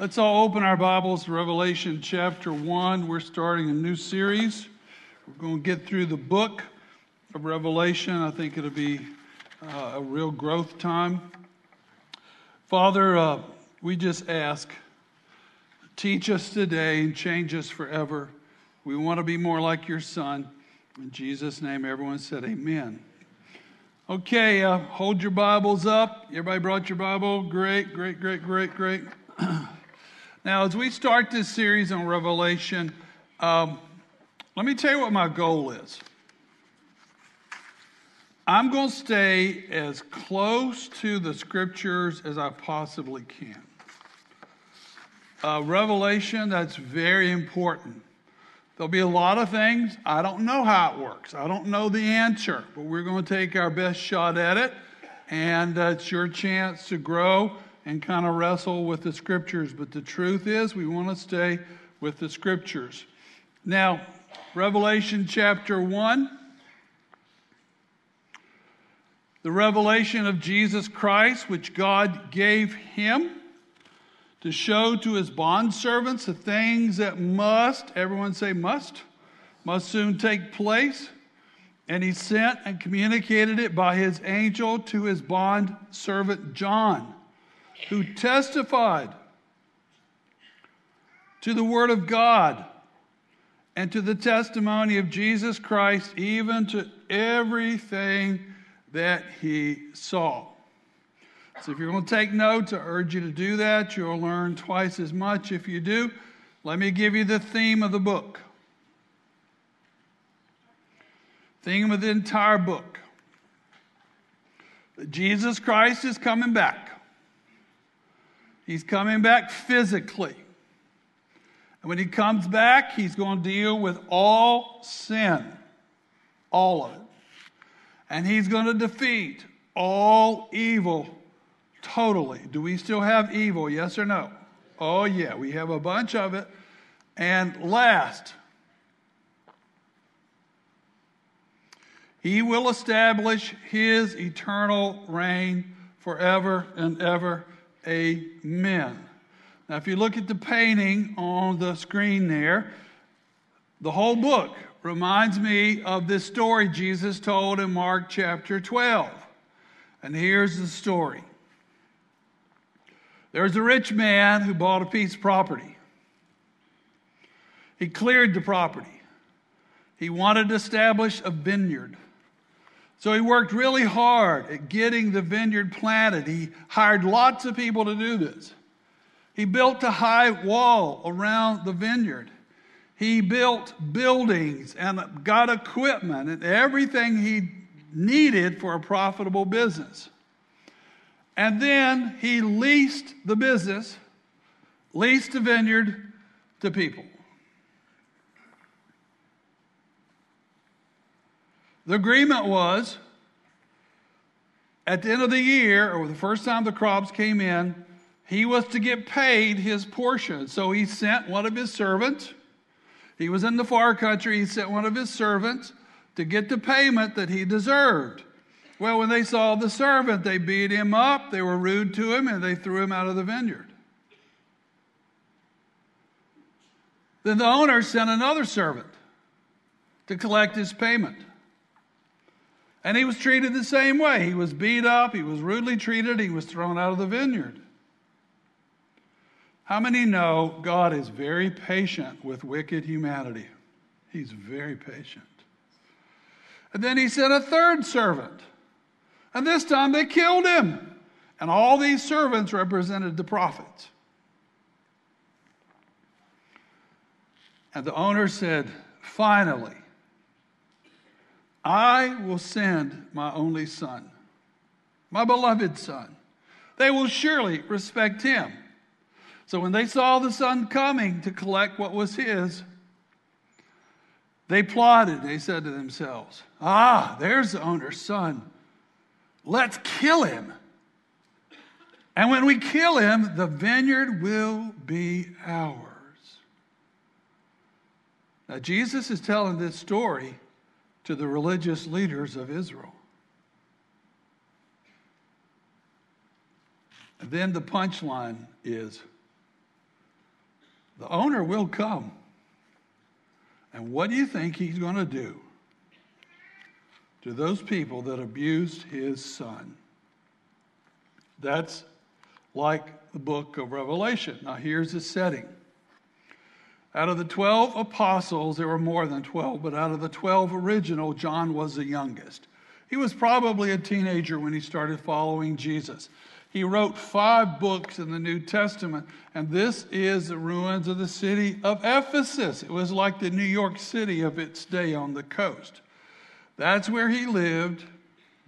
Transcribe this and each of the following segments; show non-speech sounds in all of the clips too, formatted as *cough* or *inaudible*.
Let's all open our Bibles to Revelation chapter 1. We're starting a new series. We're going to get through the book of Revelation. I think it'll be uh, a real growth time. Father, uh, we just ask, teach us today and change us forever. We want to be more like your Son. In Jesus' name, everyone said, Amen. Okay, uh, hold your Bibles up. Everybody brought your Bible? Great, great, great, great, great. Now, as we start this series on Revelation, um, let me tell you what my goal is. I'm going to stay as close to the scriptures as I possibly can. Uh, Revelation, that's very important. There'll be a lot of things. I don't know how it works, I don't know the answer, but we're going to take our best shot at it. And uh, it's your chance to grow and kind of wrestle with the scriptures, but the truth is we want to stay with the scriptures. Now, Revelation chapter 1, the revelation of Jesus Christ, which God gave him to show to his bondservants the things that must, everyone say must, must soon take place. And he sent and communicated it by his angel to his bond servant John who testified to the Word of God and to the testimony of Jesus Christ, even to everything that he saw. So, if you're going to take notes, I urge you to do that. You'll learn twice as much if you do. Let me give you the theme of the book. Theme of the entire book. Jesus Christ is coming back. He's coming back physically. And when he comes back, he's going to deal with all sin, all of it. And he's going to defeat all evil totally. Do we still have evil? Yes or no? Oh, yeah, we have a bunch of it. And last, he will establish his eternal reign forever and ever. Amen. Now, if you look at the painting on the screen there, the whole book reminds me of this story Jesus told in Mark chapter 12. And here's the story there's a rich man who bought a piece of property. He cleared the property. He wanted to establish a vineyard. So he worked really hard at getting the vineyard planted. He hired lots of people to do this. He built a high wall around the vineyard. He built buildings and got equipment and everything he needed for a profitable business. And then he leased the business, leased the vineyard to people. The agreement was at the end of the year, or the first time the crops came in, he was to get paid his portion. So he sent one of his servants. He was in the far country. He sent one of his servants to get the payment that he deserved. Well, when they saw the servant, they beat him up, they were rude to him, and they threw him out of the vineyard. Then the owner sent another servant to collect his payment. And he was treated the same way. He was beat up, he was rudely treated, he was thrown out of the vineyard. How many know God is very patient with wicked humanity? He's very patient. And then he sent a third servant. And this time they killed him. And all these servants represented the prophets. And the owner said, Finally, I will send my only son, my beloved son. They will surely respect him. So when they saw the son coming to collect what was his, they plotted. They said to themselves, Ah, there's the owner's son. Let's kill him. And when we kill him, the vineyard will be ours. Now, Jesus is telling this story to the religious leaders of Israel. And then the punchline is the owner will come. And what do you think he's going to do to those people that abused his son? That's like the book of Revelation. Now, here's the setting. Out of the 12 apostles, there were more than 12, but out of the 12 original, John was the youngest. He was probably a teenager when he started following Jesus. He wrote five books in the New Testament, and this is the ruins of the city of Ephesus. It was like the New York City of its day on the coast. That's where he lived.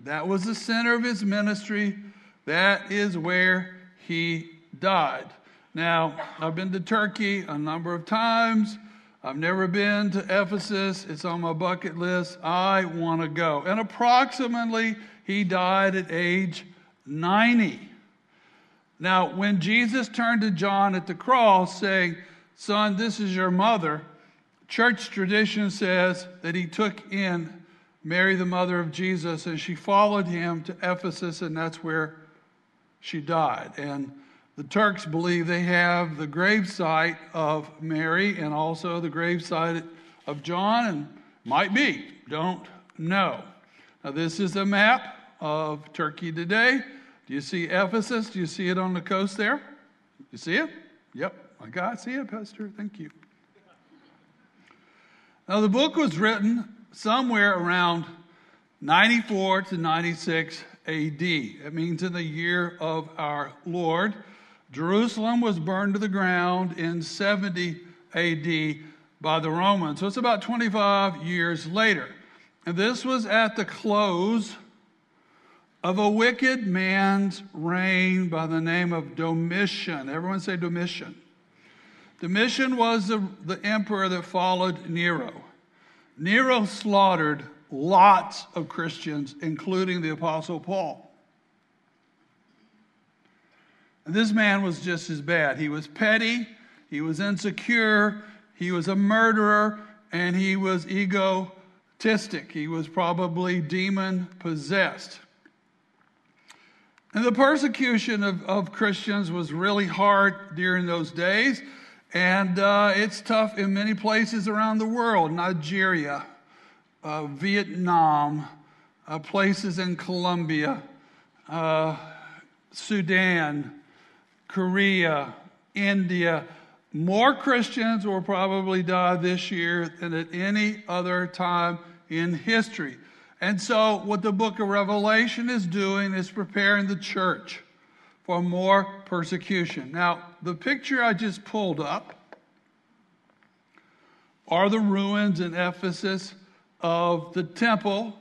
That was the center of his ministry. That is where he died. Now, I've been to Turkey a number of times. I've never been to Ephesus. It's on my bucket list. I want to go. And approximately, he died at age 90. Now, when Jesus turned to John at the cross saying, Son, this is your mother, church tradition says that he took in Mary, the mother of Jesus, and she followed him to Ephesus, and that's where she died. And the Turks believe they have the gravesite of Mary and also the gravesite of John, and might be, don't know. Now, this is a map of Turkey today. Do you see Ephesus? Do you see it on the coast there? You see it? Yep. I got see it, Pastor. Thank you. Now, the book was written somewhere around 94 to 96 AD. It means in the year of our Lord. Jerusalem was burned to the ground in 70 AD by the Romans. So it's about 25 years later. And this was at the close of a wicked man's reign by the name of Domitian. Everyone say Domitian. Domitian was the, the emperor that followed Nero. Nero slaughtered lots of Christians, including the Apostle Paul. And this man was just as bad. He was petty, he was insecure, he was a murderer, and he was egotistic. He was probably demon possessed. And the persecution of, of Christians was really hard during those days. And uh, it's tough in many places around the world Nigeria, uh, Vietnam, uh, places in Colombia, uh, Sudan, Korea, India. More Christians will probably die this year than at any other time in history. And so, what the book of Revelation is doing is preparing the church for more persecution. Now, the picture I just pulled up are the ruins in Ephesus of the temple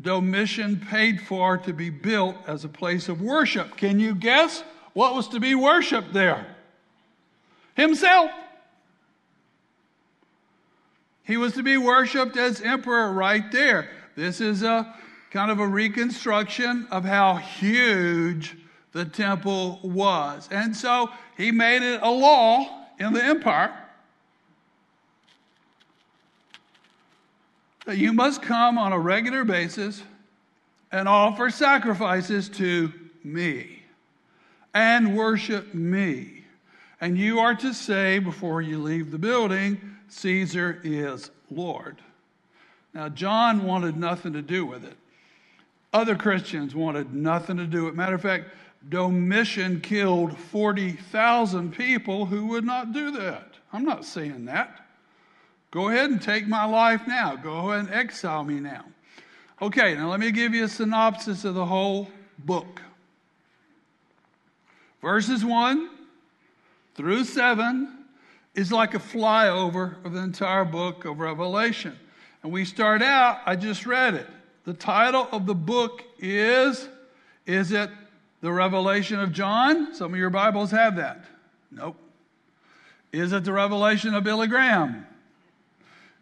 Domitian paid for to be built as a place of worship. Can you guess what was to be worshiped there? Himself. He was to be worshiped as emperor right there. This is a kind of a reconstruction of how huge the temple was. And so he made it a law in the empire that you must come on a regular basis and offer sacrifices to me and worship me. And you are to say before you leave the building, Caesar is Lord. Now, John wanted nothing to do with it. Other Christians wanted nothing to do with it. Matter of fact, Domitian killed 40,000 people who would not do that. I'm not saying that. Go ahead and take my life now. Go ahead and exile me now. Okay, now let me give you a synopsis of the whole book. Verses 1 through 7 is like a flyover of the entire book of Revelation. And we start out, I just read it. The title of the book is Is it the Revelation of John? Some of your Bibles have that. Nope. Is it the Revelation of Billy Graham?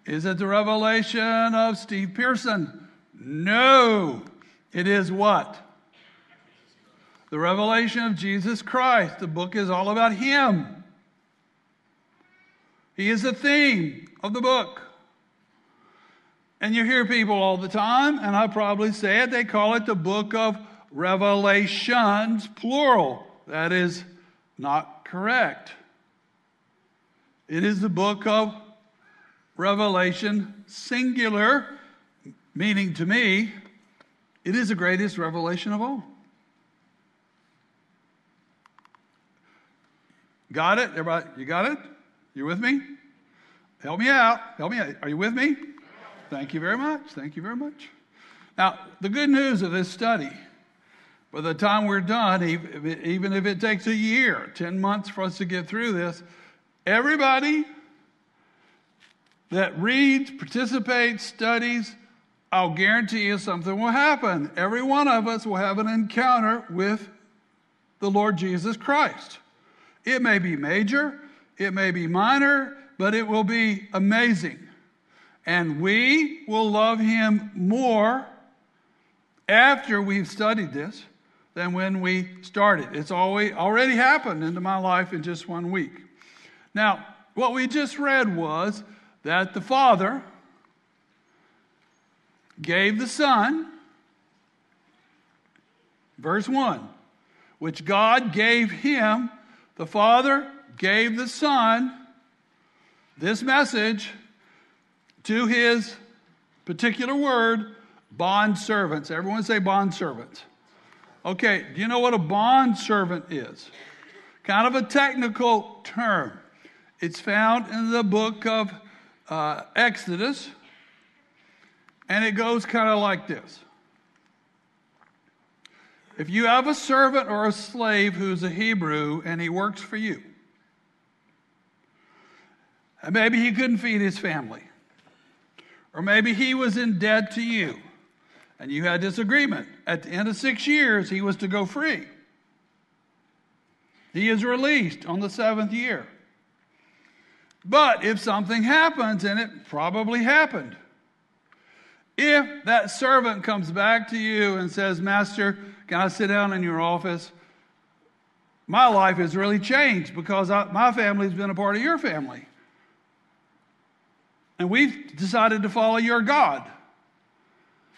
Is it the Revelation of Steve Pearson? No. It is what? The revelation of Jesus Christ. The book is all about Him. He is the theme of the book. And you hear people all the time, and I probably say it, they call it the book of Revelations, plural. That is not correct. It is the book of Revelation, singular, meaning to me, it is the greatest revelation of all. Got it? Everybody, you got it? You with me? Help me out. Help me out. Are you with me? Thank you very much. Thank you very much. Now, the good news of this study, by the time we're done, even if it takes a year, 10 months for us to get through this, everybody that reads, participates, studies, I'll guarantee you something will happen. Every one of us will have an encounter with the Lord Jesus Christ. It may be major, it may be minor, but it will be amazing. And we will love him more after we've studied this than when we started. It's always, already happened into my life in just one week. Now, what we just read was that the Father gave the Son, verse 1, which God gave him, the Father gave the Son this message to his particular word, bond servants. Everyone say bond servants. Okay, do you know what a bond servant is? Kind of a technical term. It's found in the book of uh, Exodus, and it goes kind of like this. If you have a servant or a slave who's a Hebrew and he works for you, and maybe he couldn't feed his family. Or maybe he was in debt to you and you had disagreement. At the end of six years, he was to go free. He is released on the seventh year. But if something happens, and it probably happened, if that servant comes back to you and says, Master, can I sit down in your office? My life has really changed because I, my family's been a part of your family and we've decided to follow your God.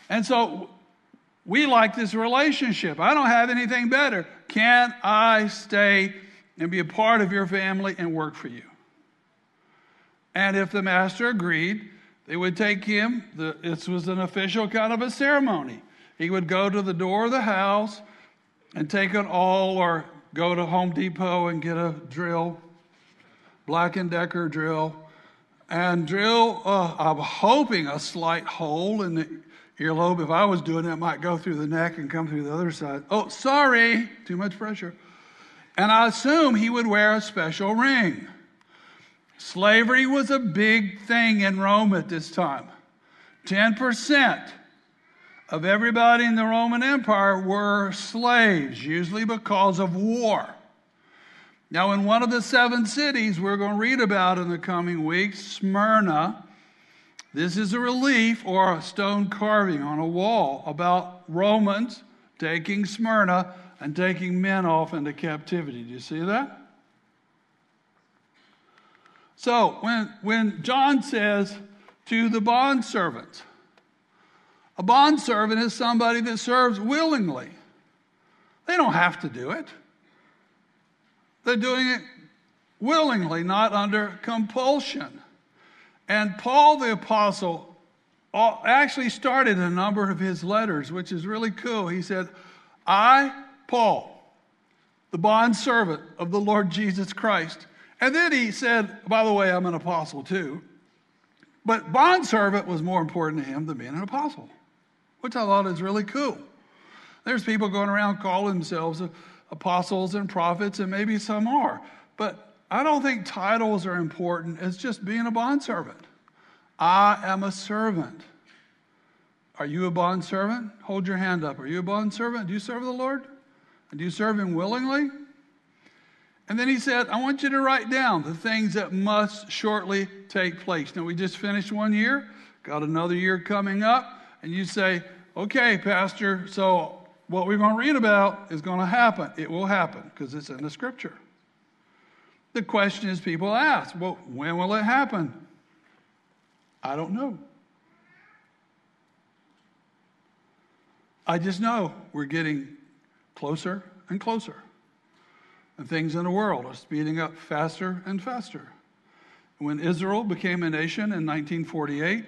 And so we like this relationship. I don't have anything better. Can I stay and be a part of your family and work for you? And if the master agreed, they would take him. The, this was an official kind of a ceremony. He would go to the door of the house and take an awl or go to Home Depot and get a drill, Black & Decker drill, and drill, uh, I'm hoping, a slight hole in the earlobe. If I was doing it, it might go through the neck and come through the other side. Oh, sorry, too much pressure. And I assume he would wear a special ring. Slavery was a big thing in Rome at this time. 10% of everybody in the Roman Empire were slaves, usually because of war. Now, in one of the seven cities we're going to read about in the coming weeks, Smyrna, this is a relief or a stone carving on a wall about Romans taking Smyrna and taking men off into captivity. Do you see that? So, when, when John says to the bond servants, a bond servant is somebody that serves willingly. They don't have to do it. They're doing it willingly, not under compulsion. And Paul the Apostle uh, actually started a number of his letters, which is really cool. He said, I, Paul, the bond servant of the Lord Jesus Christ. And then he said, by the way, I'm an apostle too. But bond servant was more important to him than being an apostle, which I thought is really cool. There's people going around calling themselves apostles and prophets, and maybe some are. But I don't think titles are important. It's just being a bondservant. I am a servant. Are you a bondservant? Hold your hand up. Are you a bondservant? Do you serve the Lord? And do you serve Him willingly? And then he said, I want you to write down the things that must shortly take place. Now, we just finished one year, got another year coming up, and you say, okay, Pastor, so what we're going to read about is going to happen. It will happen because it's in the scripture. The question is people ask, well, when will it happen? I don't know. I just know we're getting closer and closer. And things in the world are speeding up faster and faster. When Israel became a nation in 1948,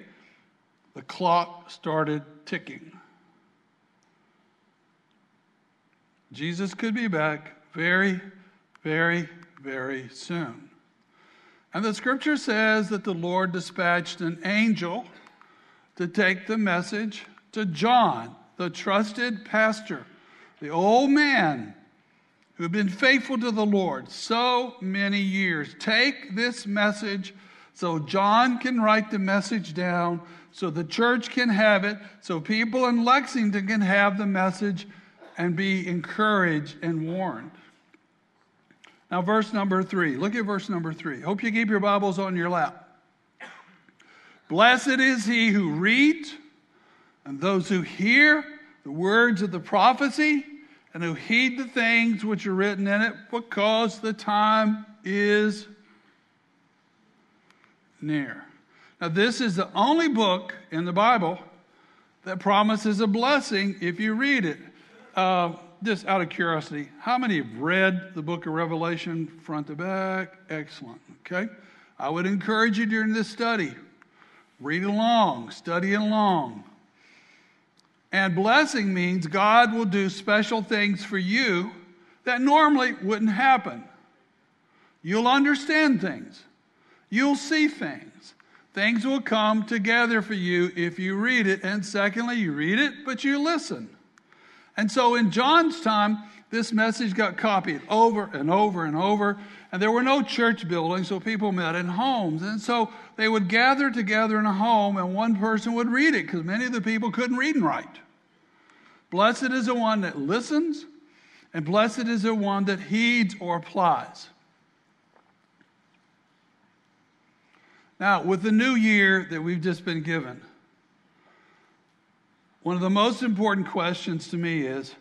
the clock started ticking. Jesus could be back very, very, very soon. And the scripture says that the Lord dispatched an angel to take the message to John, the trusted pastor, the old man who had been faithful to the Lord so many years. Take this message so John can write the message down, so the church can have it, so people in Lexington can have the message and be encouraged and warned. Now, verse number three. Look at verse number three. Hope you keep your Bibles on your lap. Blessed is he who reads and those who hear the words of the prophecy and who heed the things which are written in it, because the time is near. Now, this is the only book in the Bible that promises a blessing if you read it. Uh, just out of curiosity, how many have read the book of Revelation front to back? Excellent. Okay. I would encourage you during this study, read along, study along. And blessing means God will do special things for you that normally wouldn't happen. You'll understand things, you'll see things. Things will come together for you if you read it. And secondly, you read it, but you listen. And so in John's time, this message got copied over and over and over. And there were no church buildings, so people met in homes. And so they would gather together in a home, and one person would read it because many of the people couldn't read and write. Blessed is the one that listens, and blessed is the one that heeds or applies. Now, with the new year that we've just been given, one of the most important questions to me is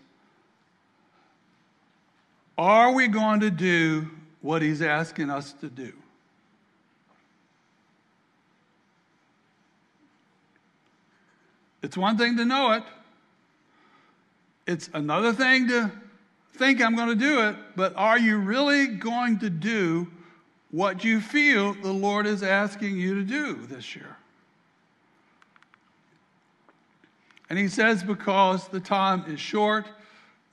Are we going to do what He's asking us to do? It's one thing to know it, it's another thing to think I'm going to do it, but are you really going to do what you feel the Lord is asking you to do this year? And he says, because the time is short,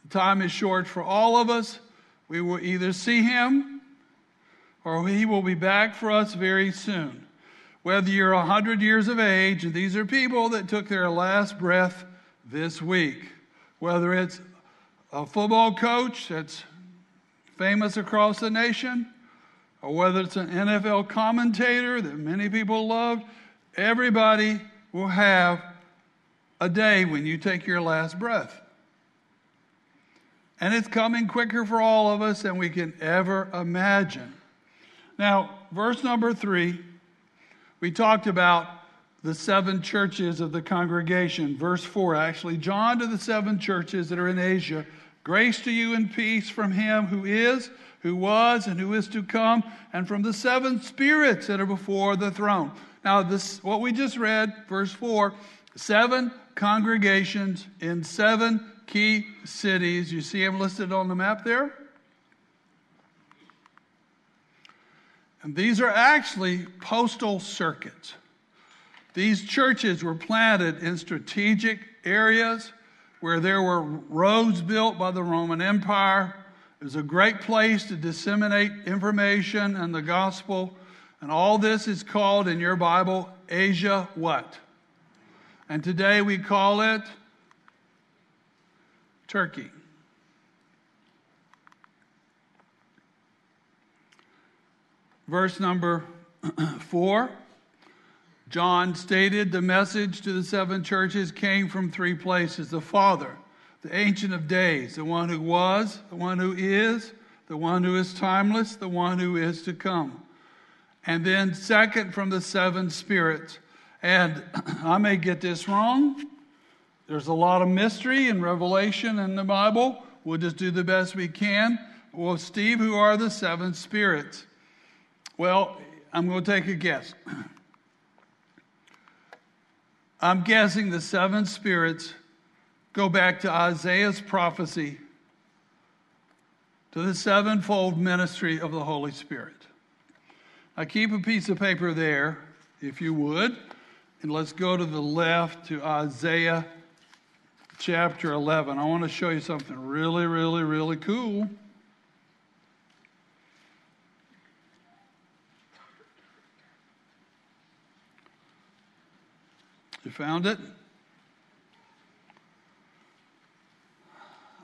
the time is short for all of us. We will either see him or he will be back for us very soon. Whether you're 100 years of age, and these are people that took their last breath this week, whether it's a football coach that's famous across the nation, or whether it's an NFL commentator that many people love, everybody will have a day when you take your last breath. And it's coming quicker for all of us than we can ever imagine. Now, verse number three, we talked about the seven churches of the congregation. Verse 4, actually, John to the seven churches that are in Asia. Grace to you and peace from him who is, who was, and who is to come, and from the seven spirits that are before the throne. Now, this what we just read, verse 4, seven congregations in seven key cities. You see them listed on the map there? And these are actually postal circuits. These churches were planted in strategic areas where there were roads built by the Roman Empire. It was a great place to disseminate information and the gospel. And all this is called in your Bible Asia what? And today we call it Turkey. Verse number *clears throat* four. John stated the message to the seven churches came from three places the Father, the Ancient of Days, the one who was, the one who is, the one who is timeless, the one who is to come. And then, second, from the seven spirits and *clears throat* I may get this wrong. There's a lot of mystery and revelation in the Bible. We'll just do the best we can. Well, Steve, who are the seven spirits? Well, I'm going to take a guess. *clears throat* I'm guessing the seven spirits go back to Isaiah's prophecy to the sevenfold ministry of the Holy Spirit. I keep a piece of paper there, if you would, and let's go to the left to Isaiah chapter 11. I want to show you something really, really, really cool. You found it?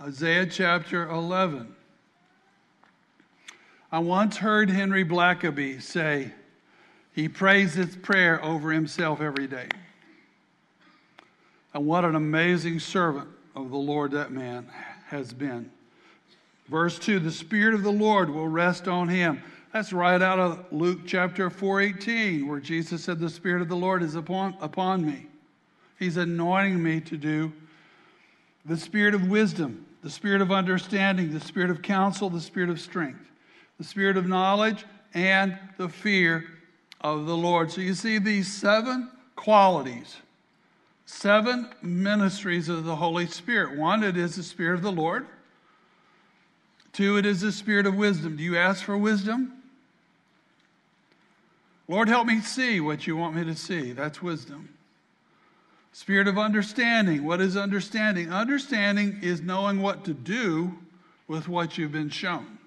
Isaiah chapter 11. I once heard Henry Blackaby say he prays this prayer over himself every day. And what an amazing servant of the Lord that man has been. Verse 2 The Spirit of the Lord will rest on him. That's right out of Luke chapter 4:18, where Jesus said, The Spirit of the Lord is upon, upon me. He's anointing me to do the spirit of wisdom, the spirit of understanding, the spirit of counsel, the spirit of strength, the spirit of knowledge, and the fear of the Lord. So you see these seven qualities, seven ministries of the Holy Spirit. One, it is the Spirit of the Lord. Two, it is the Spirit of wisdom. Do you ask for wisdom? Lord, help me see what you want me to see. That's wisdom. Spirit of understanding. What is understanding? Understanding is knowing what to do with what you've been shown.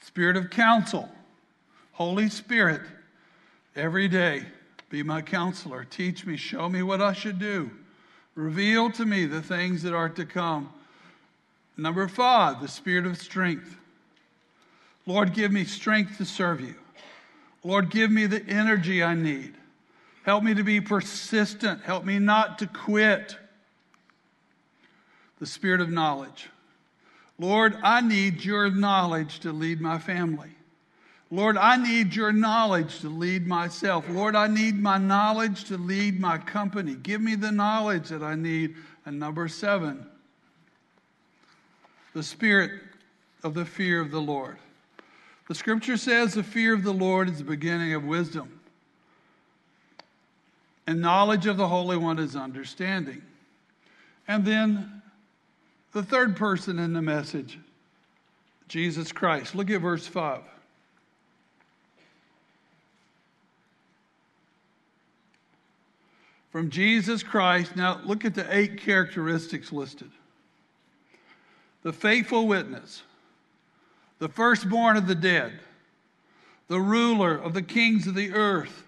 Spirit of counsel. Holy Spirit, every day, be my counselor. Teach me, show me what I should do. Reveal to me the things that are to come. Number five, the spirit of strength. Lord, give me strength to serve you. Lord, give me the energy I need. Help me to be persistent. Help me not to quit. The spirit of knowledge. Lord, I need your knowledge to lead my family. Lord, I need your knowledge to lead myself. Lord, I need my knowledge to lead my company. Give me the knowledge that I need. And number seven, the spirit of the fear of the Lord. The scripture says the fear of the Lord is the beginning of wisdom. And knowledge of the Holy One is understanding. And then the third person in the message, Jesus Christ. Look at verse 5. From Jesus Christ, now look at the eight characteristics listed the faithful witness, the firstborn of the dead, the ruler of the kings of the earth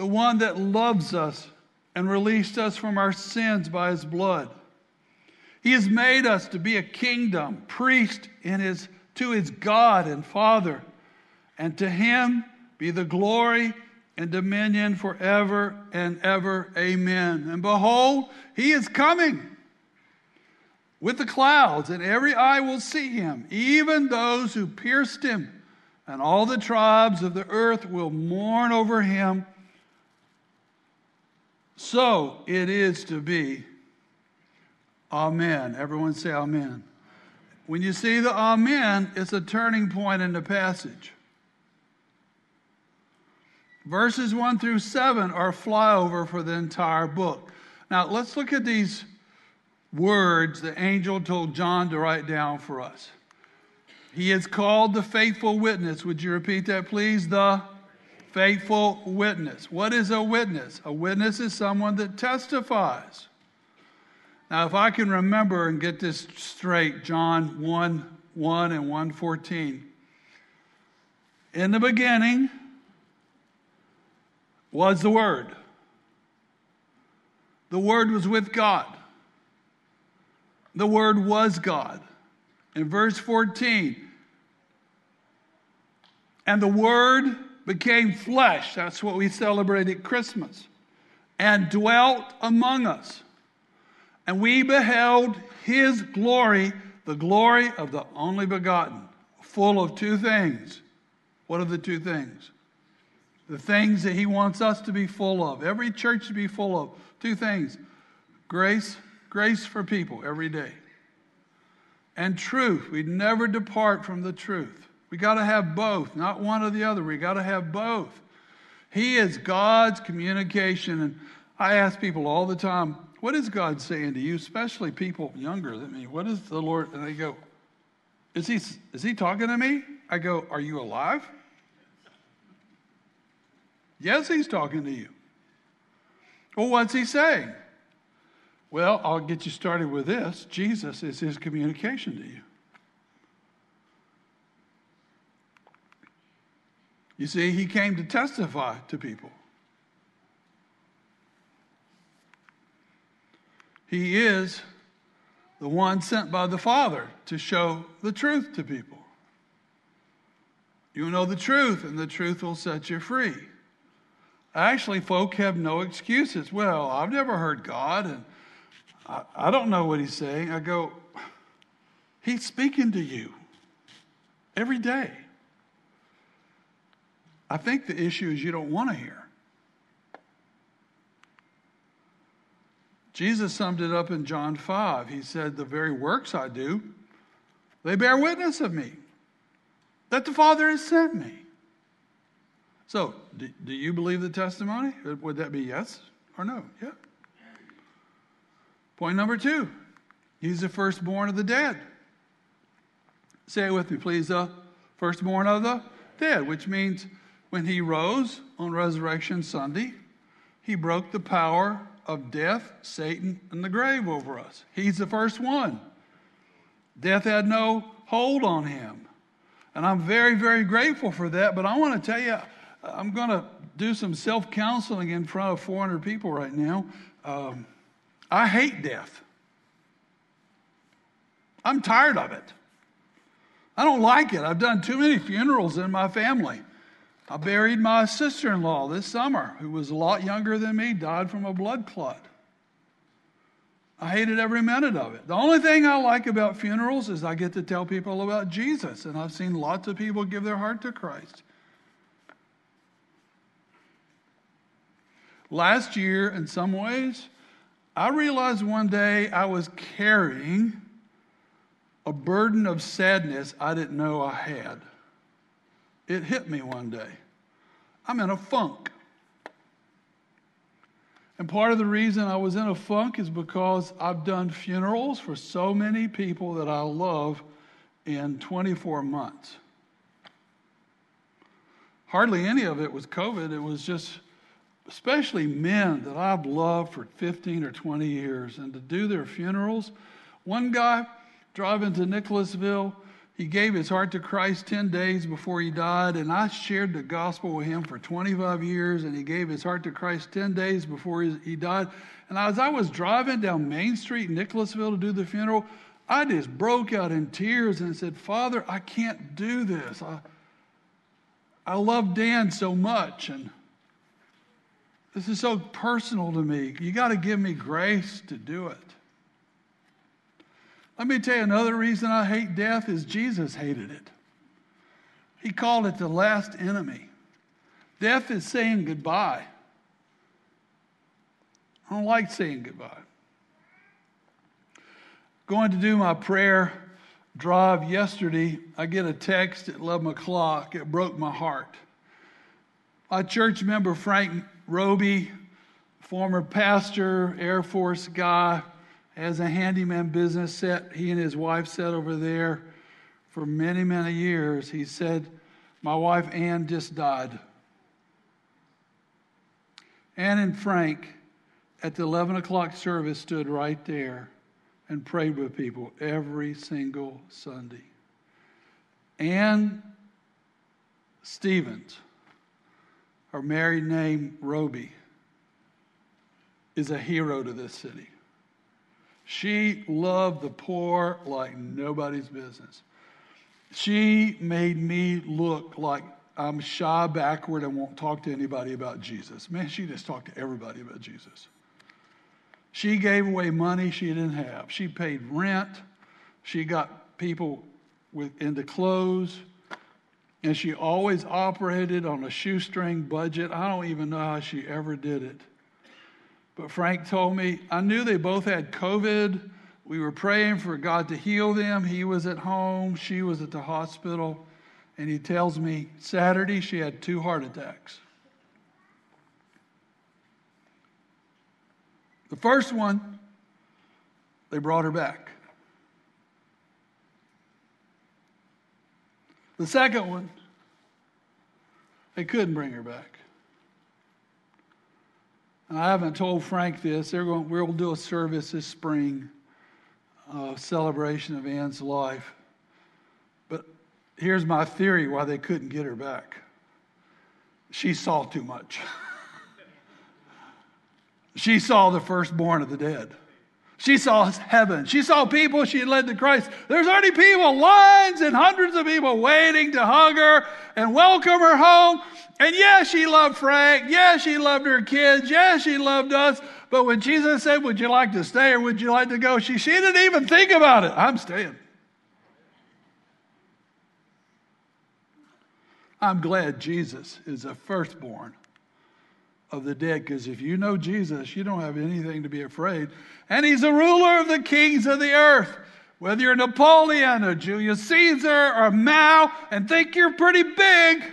the one that loves us and released us from our sins by his blood. He has made us to be a kingdom, priest in his, to his God and Father, and to him be the glory and dominion forever and ever. Amen. And behold, he is coming with the clouds, and every eye will see him, even those who pierced him, and all the tribes of the earth will mourn over him. So it is to be. Amen. Everyone say amen. When you see the amen, it's a turning point in the passage. Verses 1 through 7 are flyover for the entire book. Now, let's look at these words the angel told John to write down for us. He is called the faithful witness. Would you repeat that, please? The faithful witness. What is a witness? A witness is someone that testifies. Now, if I can remember and get this straight, John 1 1 and 114. In the beginning was the Word. The Word was with God. The Word was God. In verse 14, and the Word became flesh. That's what we celebrate at Christmas. And dwelt among us. And we beheld his glory, the glory of the only begotten, full of two things. What are the two things? The things that he wants us to be full of, every church to be full of. Two things grace, grace for people every day. And truth. We never depart from the truth. We got to have both, not one or the other. We got to have both. He is God's communication. And I ask people all the time, what is God saying to you, especially people younger than me? What is the Lord? And they go, is he, is he talking to me? I go, Are you alive? Yes, he's talking to you. Well, what's he saying? Well, I'll get you started with this Jesus is his communication to you. You see, he came to testify to people. He is the one sent by the Father to show the truth to people. You know the truth, and the truth will set you free. Actually, folk have no excuses. Well, I've never heard God, and I, I don't know what He's saying. I go, He's speaking to you every day. I think the issue is you don't want to hear. Jesus summed it up in John 5. He said, The very works I do, they bear witness of me, that the Father has sent me. So, do, you believe the testimony? Would that be yes or no? Yeah. Point number two He's the firstborn of the dead. Say it with me, please. The firstborn of the dead, which means when he rose on Resurrection Sunday, he broke the power of death, Satan, and the grave over us. He's the first one. Death had no hold on him. And I'm very, very grateful for that. But I want to tell you, I'm going to do some self counseling in front of 400 people right now. Um, I hate death. I'm tired of it. I don't like it. I've done too many funerals in my family. I buried my sister in law this summer, who was a lot younger than me, died from a blood clot. I hated every minute of it. The only thing I like about funerals is I get to tell people about Jesus, and I've seen lots of people give their heart to Christ. Last year, in some ways, I realized one day I was carrying a burden of sadness I didn't know I had. It hit me one day. I'm in a funk. And part of the reason I was in a funk is because I've done funerals for so many people that I love in 24 months. Hardly any of it was COVID. It was just, especially men that I've loved for 15 or 20 years. And to do their funerals, one guy driving to Nicholasville, he gave his heart to Christ 10 days before he died, and I shared the gospel with him for 25 years, and he gave his heart to Christ 10 days before he died. And as I was driving down Main Street Nicholasville to do the funeral, I just broke out in tears and said, Father, I can't do this. I, I love Dan so much, and this is so personal to me. You got to give me grace to do it. Let me tell you another reason I hate death is Jesus hated it. He called it the last enemy. Death is saying goodbye. I don't like saying goodbye. Going to do my prayer drive yesterday, I get a text at 11 o'clock. It broke my heart. My church member, Frank Roby, former pastor, Air Force guy, has a handyman business set he and his wife set over there for many, many years. He said, My wife Ann just died. Ann and Frank at the 11 o'clock service stood right there and prayed with people every single Sunday. Ann Stevens, her married name Roby, is a hero to this city. She loved the poor like nobody's business. She made me look like I'm shy, backward, and won't talk to anybody about Jesus. Man, she just talked to everybody about Jesus. She gave away money she didn't have. She paid rent. She got people with, into clothes. And she always operated on a shoestring budget. I don't even know how she ever did it. But Frank told me, I knew they both had COVID. We were praying for God to heal them. He was at home, she was at the hospital. And he tells me Saturday she had two heart attacks. The first one, they brought her back. The second one, they couldn't bring her back. I haven't told Frank this. They're going, we'll do a service this spring, a celebration of Ann's life. But here's my theory why they couldn't get her back. She saw too much. *laughs* she saw the firstborn of the dead. She saw heaven. She saw people she led to Christ. There's already people, lines and hundreds of people waiting to hug her and welcome her home. And yeah, she loved Frank. Yeah, she loved her kids. Yeah, she loved us. But when Jesus said, Would you like to stay or would you like to go? She, she didn't even think about it. I'm staying. I'm glad Jesus is a firstborn of the dead because if you know Jesus, you don't have anything to be afraid. And he's a ruler of the kings of the earth. Whether you're Napoleon or Julius Caesar or Mao and think you're pretty big,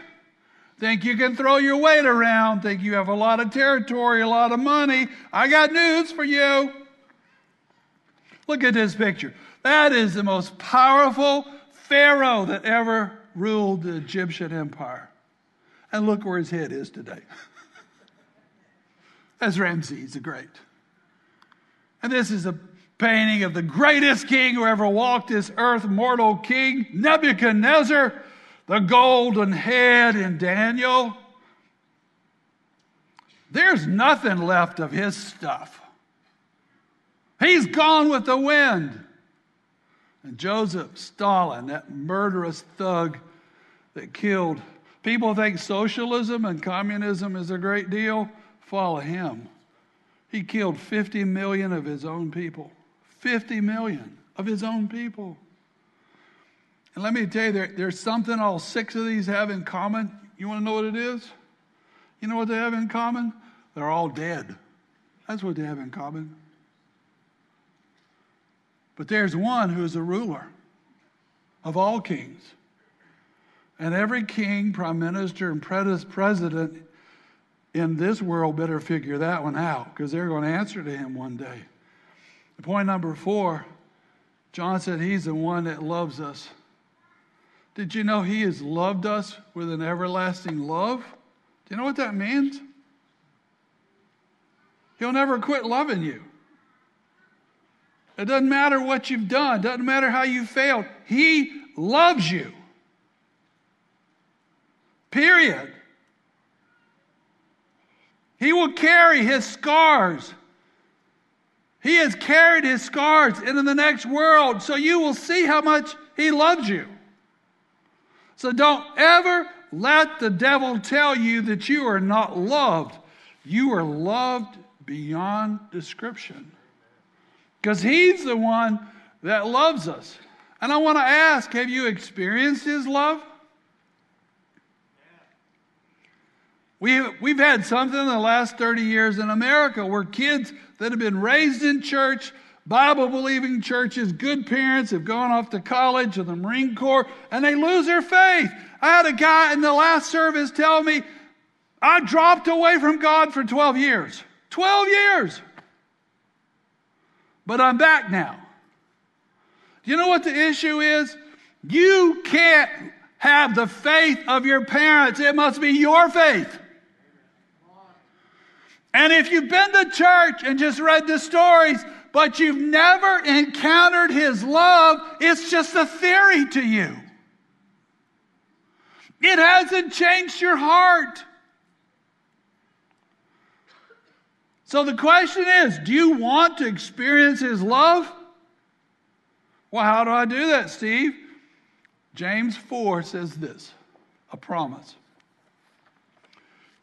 think you can throw your weight around, think you have a lot of territory, a lot of money, I got news for you. Look at this picture. That is the most powerful Pharaoh that ever ruled the Egyptian empire. And look where his head is today. *laughs* That's Ramses the Great. And this is a painting of the greatest king who ever walked this earth, mortal king, Nebuchadnezzar, the golden head in Daniel. There's nothing left of his stuff. He's gone with the wind. And Joseph Stalin, that murderous thug that killed. People think socialism and communism is a great deal follow him. He killed 50 million of his own people. 50 million of his own people. And let me tell you, there, there's something all six of these have in common. You want to know what it is? You know what they have in common? They're all dead. That's what they have in common. But there's one who is a ruler of all kings. And every king, prime minister, and president in this world better figure that one out because they're going to answer to him one day. Point number four John said he's the one that loves us. Did you know he has loved us with an everlasting love? Do you know what that means? He'll never quit loving you. It doesn't matter what you've done, doesn't matter how you failed. He loves you. Period. He will carry his scars. He has carried his scars into the next world, so you will see how much he loves you. So don't ever let the devil tell you that you are not loved. You are loved beyond description. Because he's the one that loves us. And I want to ask have you experienced his love? We've, we've had something in the last 30 years in America where kids that have been raised in church, Bible believing churches, good parents have gone off to college or the Marine Corps, and they lose their faith. I had a guy in the last service tell me, I dropped away from God for 12 years. 12 years. But I'm back now. Do you know what the issue is? You can't have the faith of your parents. It must be your faith. And if you've been to church and just read the stories, but you've never encountered His love, it's just a theory to you. It hasn't changed your heart. So the question is do you want to experience His love? Well, how do I do that, Steve? James 4 says this a promise.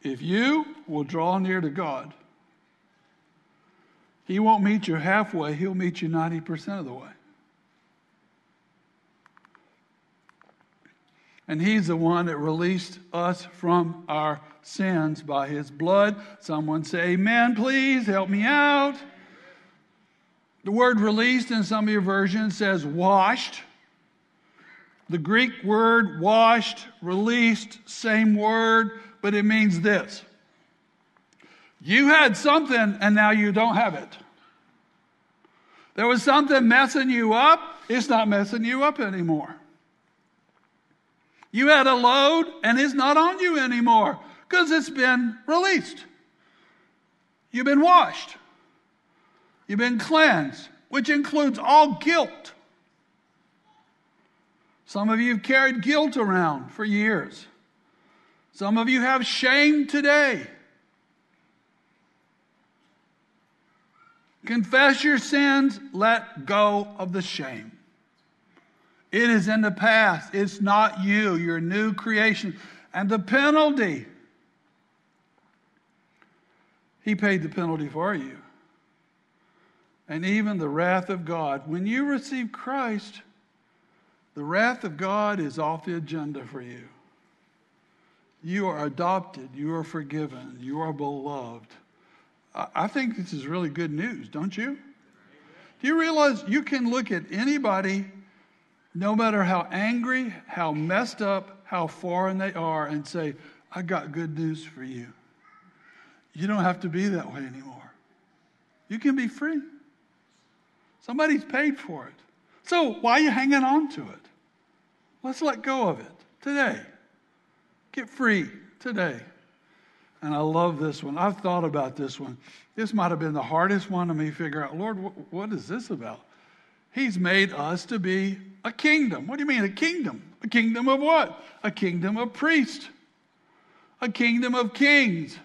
If you will draw near to God, He won't meet you halfway, He'll meet you 90% of the way. And He's the one that released us from our sins by His blood. Someone say, Amen, please, help me out. The word released in some of your versions says washed. The Greek word washed, released, same word but it means this you had something and now you don't have it. There was something messing you up, it's not messing you up anymore. You had a load and it's not on you anymore because it's been released. You've been washed. You've been cleansed, which includes all guilt. Some of you have carried guilt around for years. Some of you have shame today. Confess your sins, let go of the shame. It is in the past. It's not you. You're a new creation. And the penalty, He paid the penalty for you. And even the wrath of God. When you receive Christ, the wrath of God is off the agenda for you. You are adopted. You are forgiven. You are beloved. I think this is really good news, don't you? Do you realize you can look at anybody no matter how angry, how messed up, how foreign they are, and say, I got good news for you. You don't have to be that way anymore. You can be free. Somebody's paid for it. So why are you hanging on to it? Let's let go of it today. Get free today. And I love this one. I've thought about this one. This might have been the hardest one to me figure out, Lord, what is this about? He's made us to be a kingdom. What do you mean, a kingdom? A kingdom of what? A kingdom of priests, a kingdom of kings.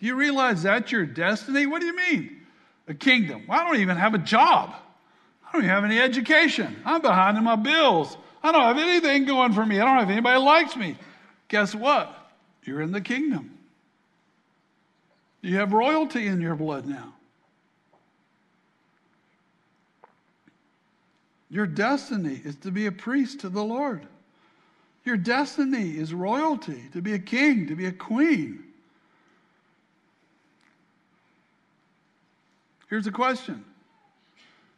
Do you realize that's your destiny? What do you mean? A kingdom. Well, I don't even have a job. I don't even have any education. I'm behind in my bills. I don't have anything going for me. I don't have anybody likes me. Guess what? You're in the kingdom. You have royalty in your blood now. Your destiny is to be a priest to the Lord. Your destiny is royalty, to be a king, to be a queen. Here's a question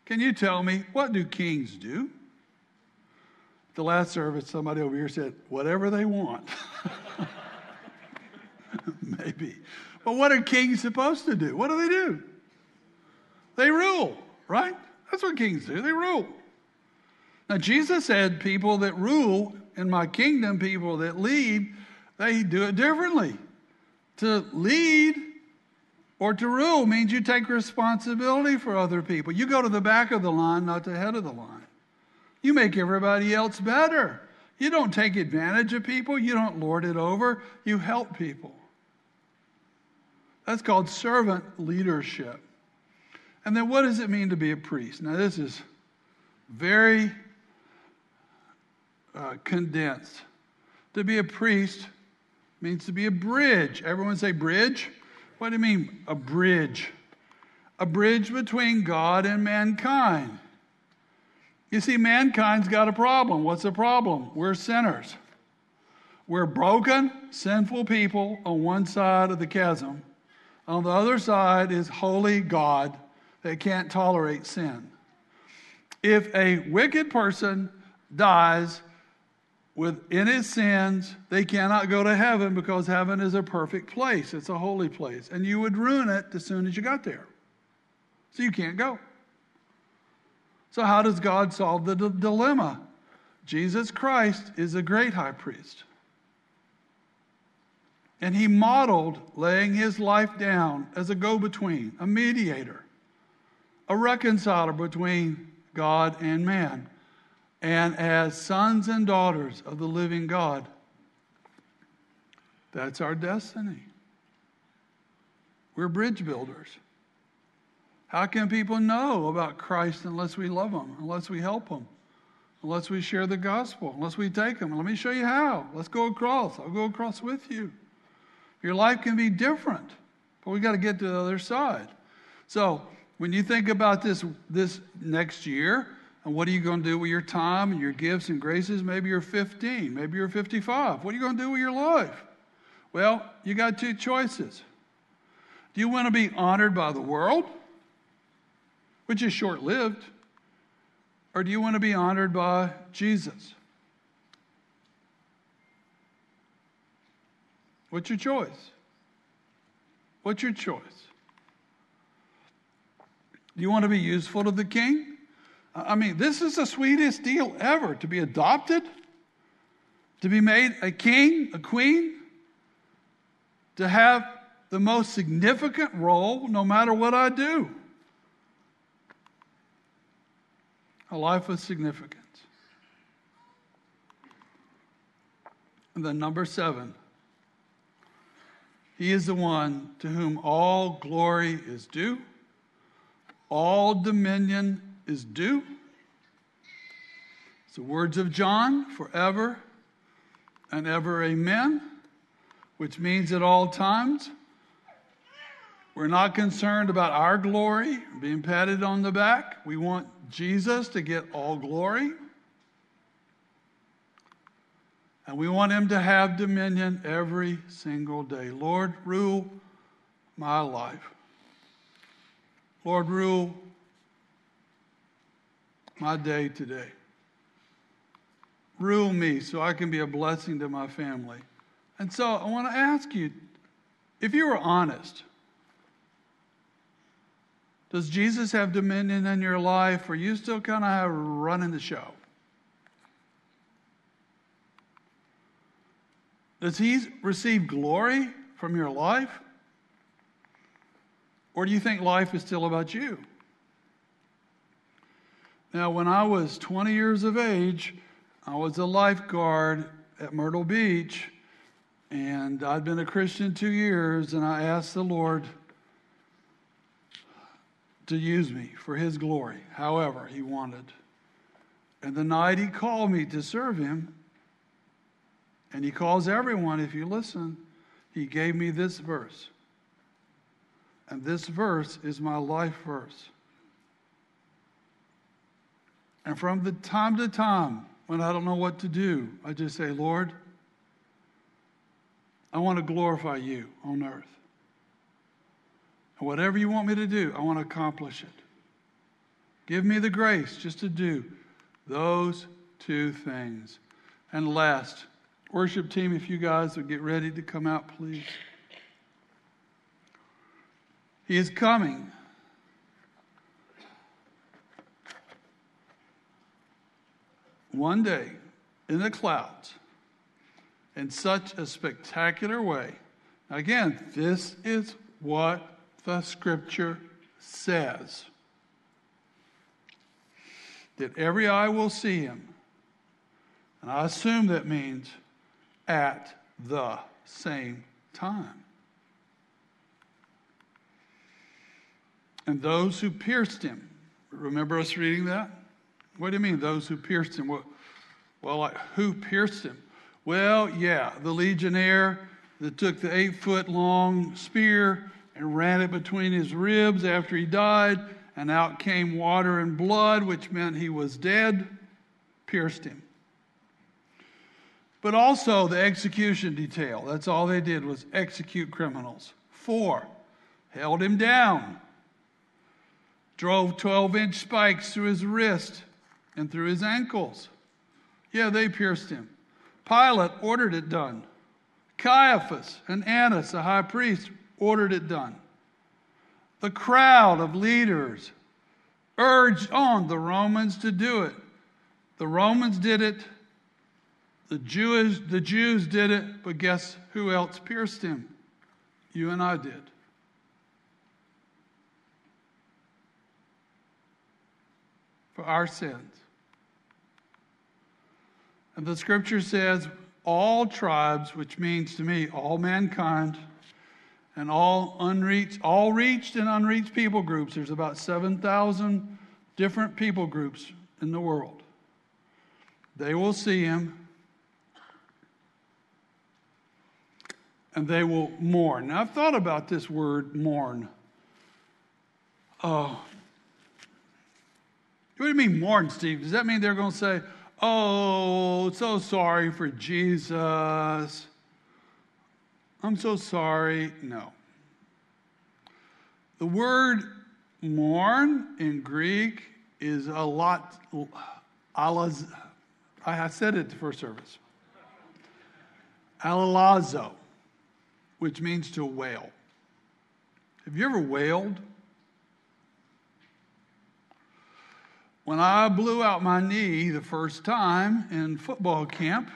Can you tell me what do kings do? The last service, somebody over here said, whatever they want. *laughs* Maybe. But what are kings supposed to do? What do they do? They rule, right? That's what kings do. They rule. Now, Jesus said, people that rule in my kingdom, people that lead, they do it differently. To lead or to rule means you take responsibility for other people. You go to the back of the line, not the head of the line. You make everybody else better. You don't take advantage of people, you don't lord it over, you help people. That's called servant leadership. And then what does it mean to be a priest? Now, this is very uh, condensed. To be a priest means to be a bridge. Everyone say bridge? What do you mean, a bridge? A bridge between God and mankind. You see, mankind's got a problem. What's the problem? We're sinners. We're broken, sinful people on one side of the chasm. On the other side is holy God that can't tolerate sin. If a wicked person dies, within his sins, they cannot go to heaven because heaven is a perfect place. It's a holy place. And you would ruin it as soon as you got there. So you can't go. So, how does God solve the d- dilemma? Jesus Christ is a great high priest. And he modeled laying his life down as a go between, a mediator, a reconciler between God and man and as sons and daughters of the living God. That's our destiny. We're bridge builders. How can people know about Christ unless we love them, unless we help them, unless we share the gospel, unless we take them? Let me show you how. Let's go across. I'll go across with you. Your life can be different, but we got to get to the other side. So, when you think about this this next year, and what are you going to do with your time and your gifts and graces? Maybe you're 15, maybe you're 55. What are you going to do with your life? Well, you got two choices. Do you want to be honored by the world, which is short lived, or do you want to be honored by Jesus? What's your choice? What's your choice? Do you want to be useful to the king? I mean, this is the sweetest deal ever to be adopted, to be made a king, a queen, to have the most significant role no matter what I do. A life of significance. And then, number seven, he is the one to whom all glory is due, all dominion is due. It's the words of John forever and ever, amen, which means at all times we're not concerned about our glory, being patted on the back. We want Jesus to get all glory. And we want him to have dominion every single day. Lord, rule my life. Lord, rule my day today. Rule me so I can be a blessing to my family. And so I want to ask you if you were honest, does Jesus have dominion in your life, or you still kind of running the show? Does he receive glory from your life? Or do you think life is still about you? Now, when I was 20 years of age, I was a lifeguard at Myrtle Beach, and I'd been a Christian two years, and I asked the Lord to use me for His glory, however He wanted. And the night He called me to serve Him, and He calls everyone, if you listen, He gave me this verse. And this verse is my life verse. And from the time to time, when I don't know what to do, I just say, Lord, I want to glorify you on earth. And whatever you want me to do, I want to accomplish it. Give me the grace just to do those two things. And last, worship team, if you guys would get ready to come out, please. He is coming. One day in the clouds in such a spectacular way. Again, this is what the scripture says that every eye will see him. And I assume that means at the same time. And those who pierced him, remember us reading that? What do you mean, those who pierced him? Well, well like, who pierced him? Well, yeah, the legionnaire that took the eight foot long spear and ran it between his ribs after he died, and out came water and blood, which meant he was dead, pierced him. But also the execution detail. That's all they did was execute criminals. Four, held him down, drove 12 inch spikes through his wrist and through his ankles. Yeah, they pierced him. Pilate ordered it done. Caiaphas and Annas, the high priest, ordered it done. The crowd of leaders urged on the Romans to do it. The Romans did it. The Jews, the Jews did it, but guess who else pierced him? You and I did. For our sins. And the scripture says, all tribes, which means to me all mankind, and all unreached, all reached and unreached people groups. There's about 7,000 different people groups in the world. They will see him and they will mourn. Now, I've thought about this word mourn. Oh. What do you mean mourn, Steve? Does that mean they're going to say, Oh, so sorry for Jesus. I'm so sorry. No. The word mourn in Greek is a lot, I said it the first service. Alalazo, which means to wail. Have you ever wailed? When I blew out my knee the first time in football camp,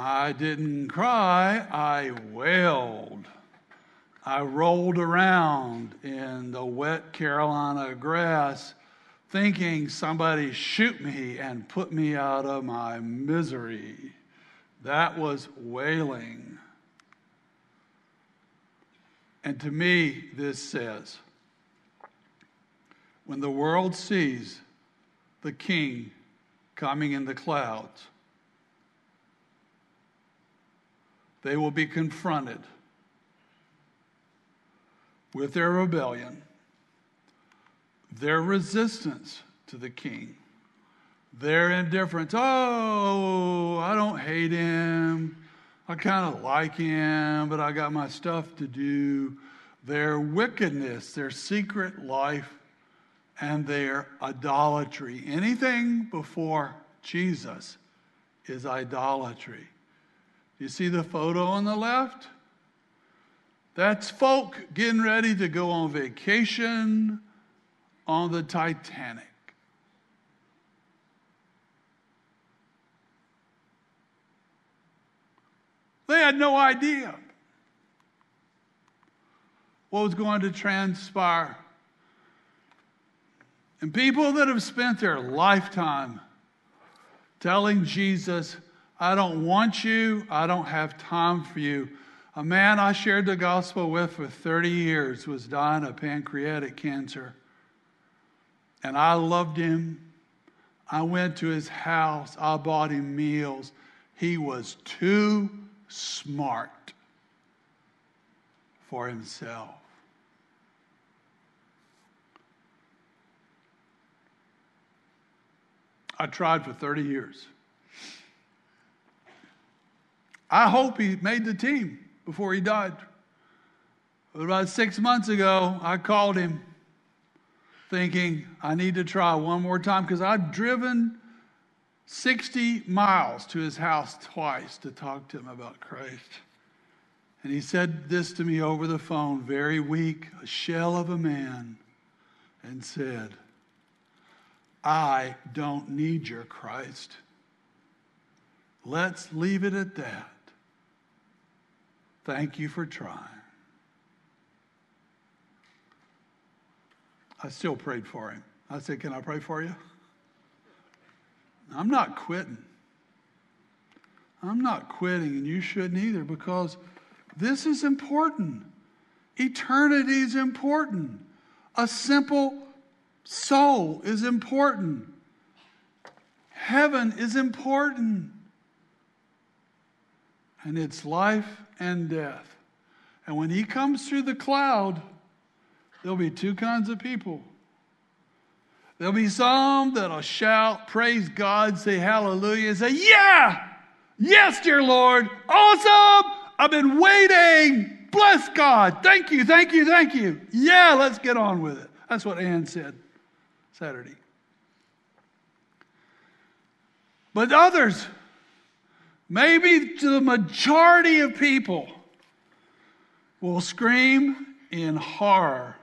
I didn't cry, I wailed. I rolled around in the wet Carolina grass thinking somebody shoot me and put me out of my misery. That was wailing. And to me, this says when the world sees the king coming in the clouds, they will be confronted with their rebellion, their resistance to the king, their indifference. Oh, I don't hate him. I kind of like him, but I got my stuff to do. Their wickedness, their secret life, and their idolatry. Anything before Jesus is idolatry. You see the photo on the left? That's folk getting ready to go on vacation on the Titanic. They had no idea what was going to transpire. And people that have spent their lifetime telling Jesus, I don't want you, I don't have time for you, a man I shared the gospel with for 30 years was dying of pancreatic cancer. And I loved him. I went to his house. I bought him meals. He was too smart for himself. I tried for 30 years. I hope he made the team before he died. But About six months ago, I called him thinking I need to try one more time because I've driven 60 miles to his house twice to talk to him about Christ. And he said this to me over the phone, very weak, a shell of a man, and said, I don't need your Christ. Let's leave it at that. Thank you for trying. I still prayed for him. I said, Can I pray for you? I'm not quitting. I'm not quitting, and you shouldn't either, because this is important. Eternity is important. A simple soul is important. Heaven is important. And it's life and death. And when he comes through the cloud, there'll be two kinds of people. There'll be some that'll shout, praise God, say hallelujah, and say, Yeah, yes, dear Lord, awesome. I've been waiting. Bless God. Thank you, thank you, thank you. Yeah, let's get on with it. That's what Ann said Saturday. But others, maybe to the majority of people, will scream in horror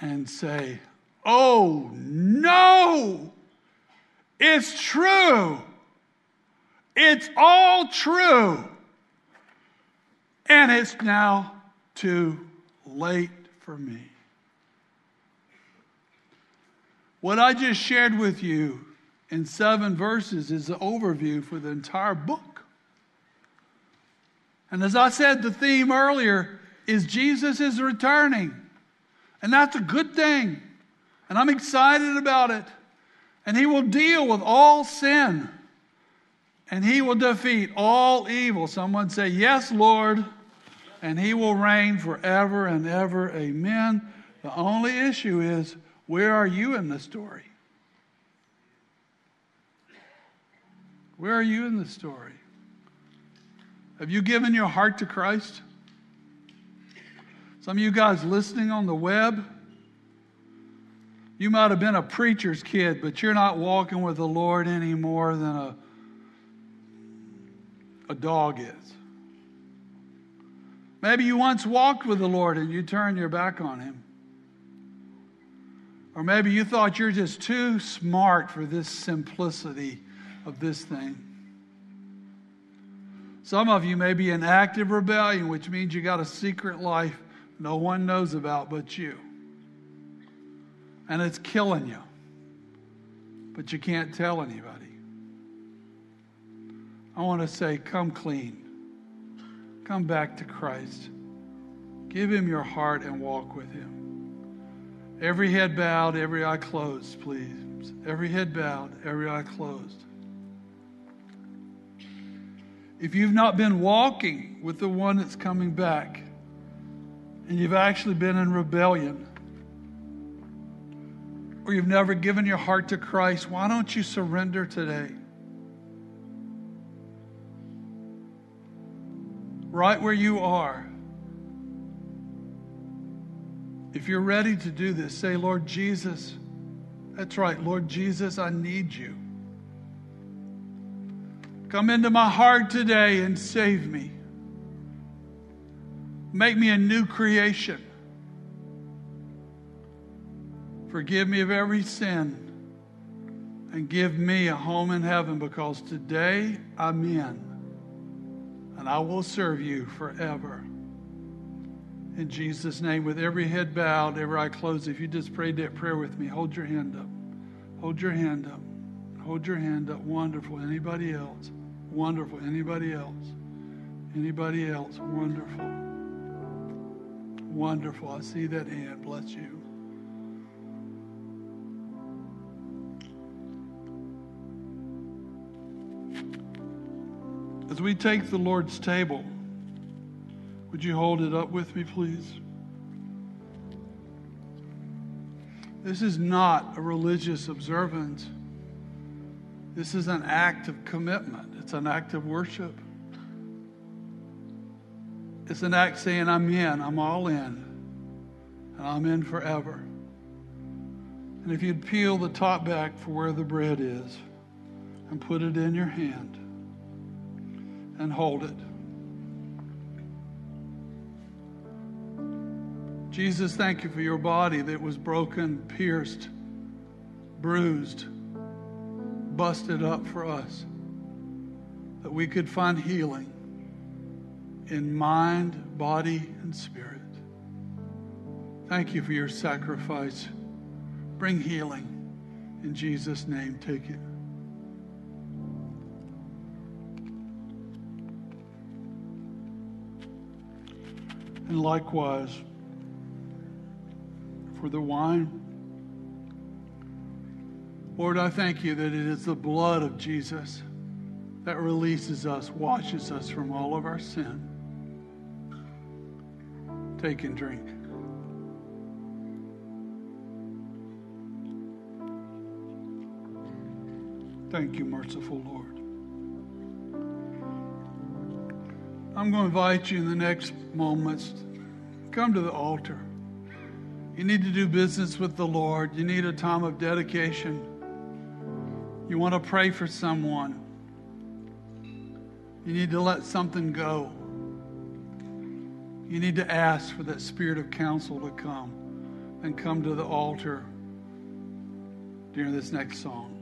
and say, Oh no, it's true. It's all true. And it's now too late for me. What I just shared with you in seven verses is the overview for the entire book. And as I said, the theme earlier is Jesus is returning. And that's a good thing. And I'm excited about it. And he will deal with all sin. And he will defeat all evil. Someone say, Yes, Lord. And he will reign forever and ever. Amen. The only issue is, where are you in the story? Where are you in the story? Have you given your heart to Christ? Some of you guys listening on the web, you might have been a preacher's kid, but you're not walking with the Lord any more than a, a dog is. Maybe you once walked with the Lord and you turned your back on Him. Or maybe you thought you're just too smart for this simplicity of this thing. Some of you may be in active rebellion, which means you got a secret life no one knows about but you. And it's killing you. But you can't tell anybody. I want to say, come clean. Come back to Christ. Give him your heart and walk with him. Every head bowed, every eye closed, please. Every head bowed, every eye closed. If you've not been walking with the one that's coming back, and you've actually been in rebellion, or you've never given your heart to Christ, why don't you surrender today? Right where you are. If you're ready to do this, say, Lord Jesus, that's right, Lord Jesus, I need you. Come into my heart today and save me. Make me a new creation. Forgive me of every sin and give me a home in heaven because today I'm in and I will serve you forever. In Jesus' name, with every head bowed, every eye closed, if you just prayed that prayer with me, hold your hand up. Hold your hand up. Hold your hand up. Wonderful. Anybody else? Wonderful. Anybody else? Anybody else? Wonderful. Wonderful. I see that hand. Bless you. As we take the Lord's table, would you hold it up with me, please? This is not a religious observance. This is an act of commitment. It's an act of worship. It's an act saying, I'm in, I'm all in, and I'm in forever. And if you'd peel the top back for where the bread is and put it in your hand and hold it. Jesus, thank you for your body that was broken, pierced, bruised, busted up for us that we could find healing in mind, body, and spirit. Thank you for your sacrifice. Bring healing. In Jesus' name, take it. And likewise, for the wine. Lord, I thank you that it is the blood of Jesus that releases us, washes us from all of our sin. Take and drink. Thank you, merciful Lord. I'm going to invite you in the next moments. Come to the altar. You need to do business with the Lord. You need a time of dedication. You want to pray for someone. You need to let something go. You need to ask for that spirit of counsel to come and come to the altar during this next song.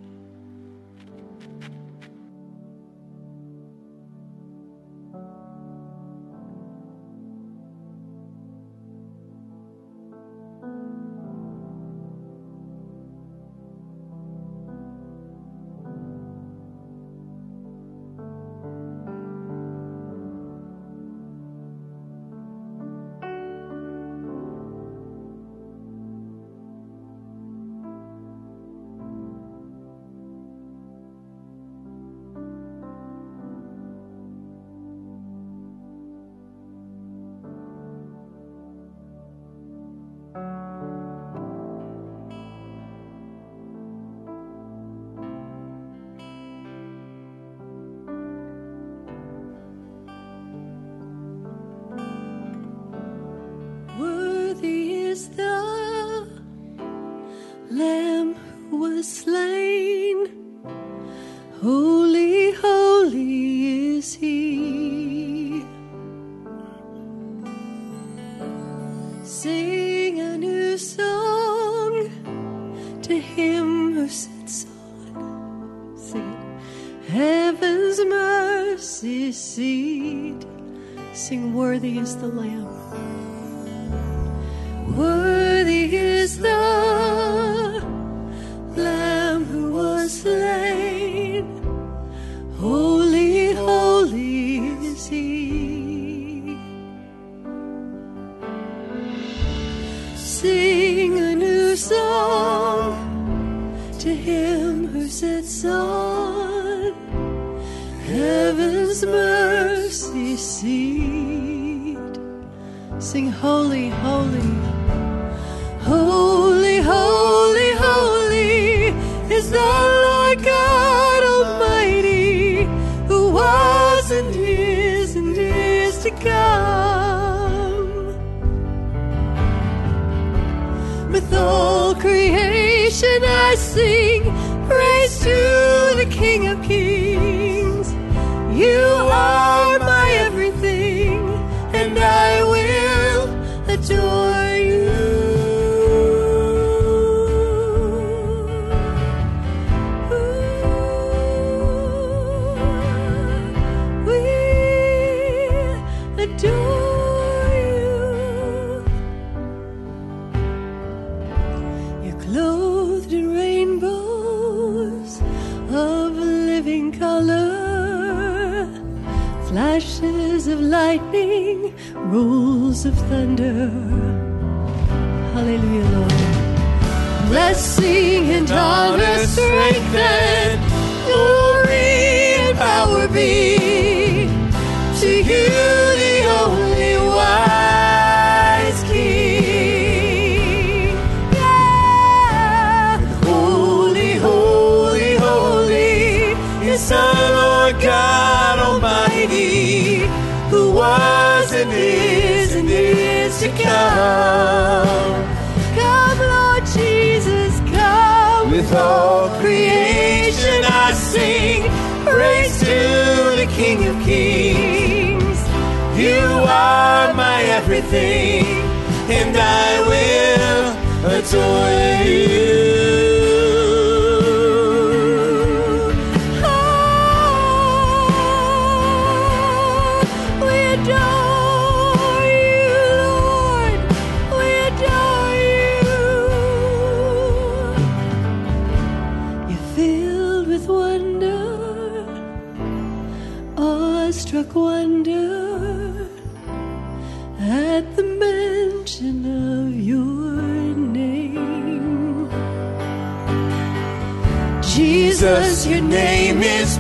Mercy. mercy seat. Sing, Worthy is the Lamb. Worthy is the Lamb who was slain. Holy, holy is he. Sing a new song to him who sits on heaven's mercy seat. Sing holy, holy, holy, holy, holy is the Lord God Almighty who was and is and is to come. With all creation I sing praise to the King of Kings. You are rolls of thunder. Hallelujah, Lord. Blessing and honor, strength and glory and power be to you, the only wise King. Yeah. Holy, holy, holy is the Lord God Almighty, who was and is and is to come. Come, Lord Jesus, come. With all creation I sing praise to the King of Kings. You are my everything, and I will adore you.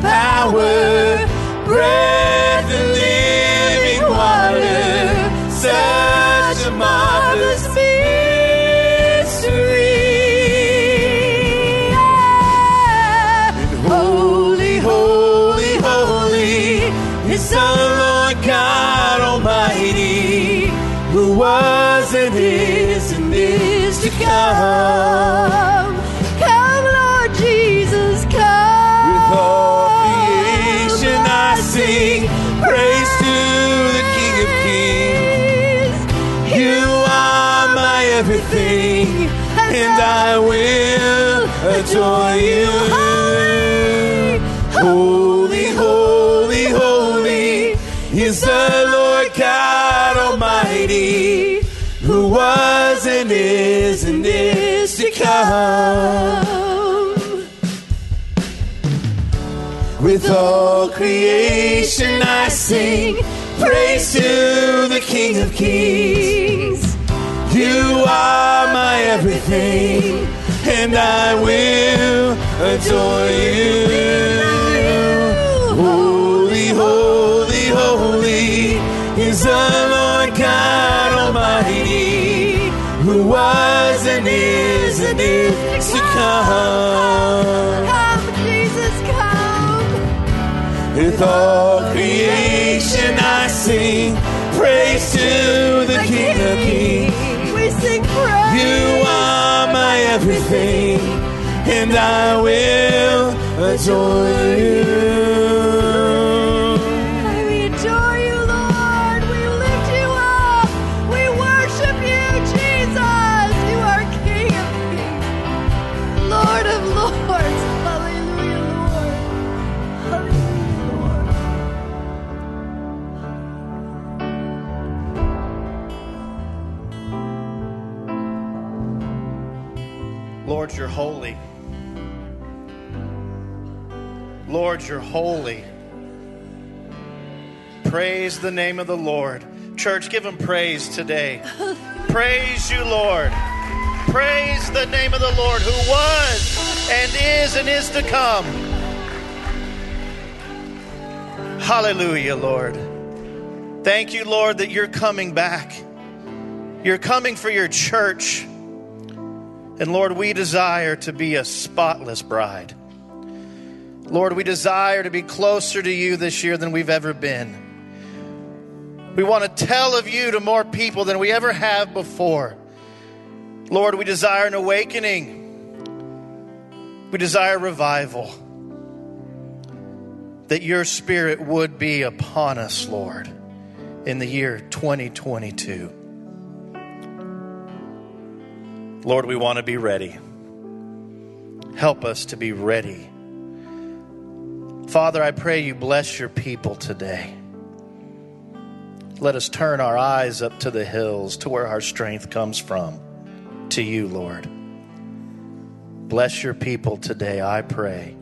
Power, adore oh, you. Holy, holy, holy is the Lord God Almighty, who was and is and is to come. With all creation I sing praise to the King of Kings. You are my everything, and I will adore you. Holy, holy, holy is the Lord God Almighty, who was and is and is to come. Come, Jesus, come. With all creation I sing praise to the King of Kings. Everything, and I will adore you. Lord, you're holy. Praise the name of the Lord. Church, give him praise today. *laughs* praise you, Lord. Praise the name of the Lord who was and is and is to come. Hallelujah, Lord. Thank you, Lord, that you're coming back. You're coming for your church. And Lord, we desire to be a spotless bride. Lord, we desire to be closer to you this year than we've ever been. We want to tell of you to more people than we ever have before. Lord, we desire an awakening. We desire revival. That your spirit would be upon us, Lord, in the year 2022. Lord, we want to be ready. Help us to be ready. Father, I pray you bless your people today. Let us turn our eyes up to the hills, to where our strength comes from, to you, Lord. Bless your people today, I pray.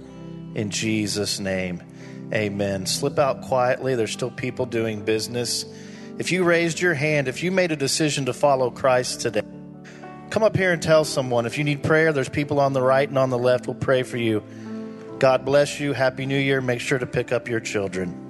In Jesus' name, amen. Slip out quietly. There's still people doing business. If you raised your hand, if you made a decision to follow Christ today, Come up here and tell someone. If you need prayer, there's people on the right and on the left. We'll pray for you. God bless you. Happy New Year. Make sure to pick up your children.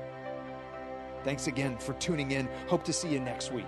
Thanks again for tuning in. Hope to see you next week.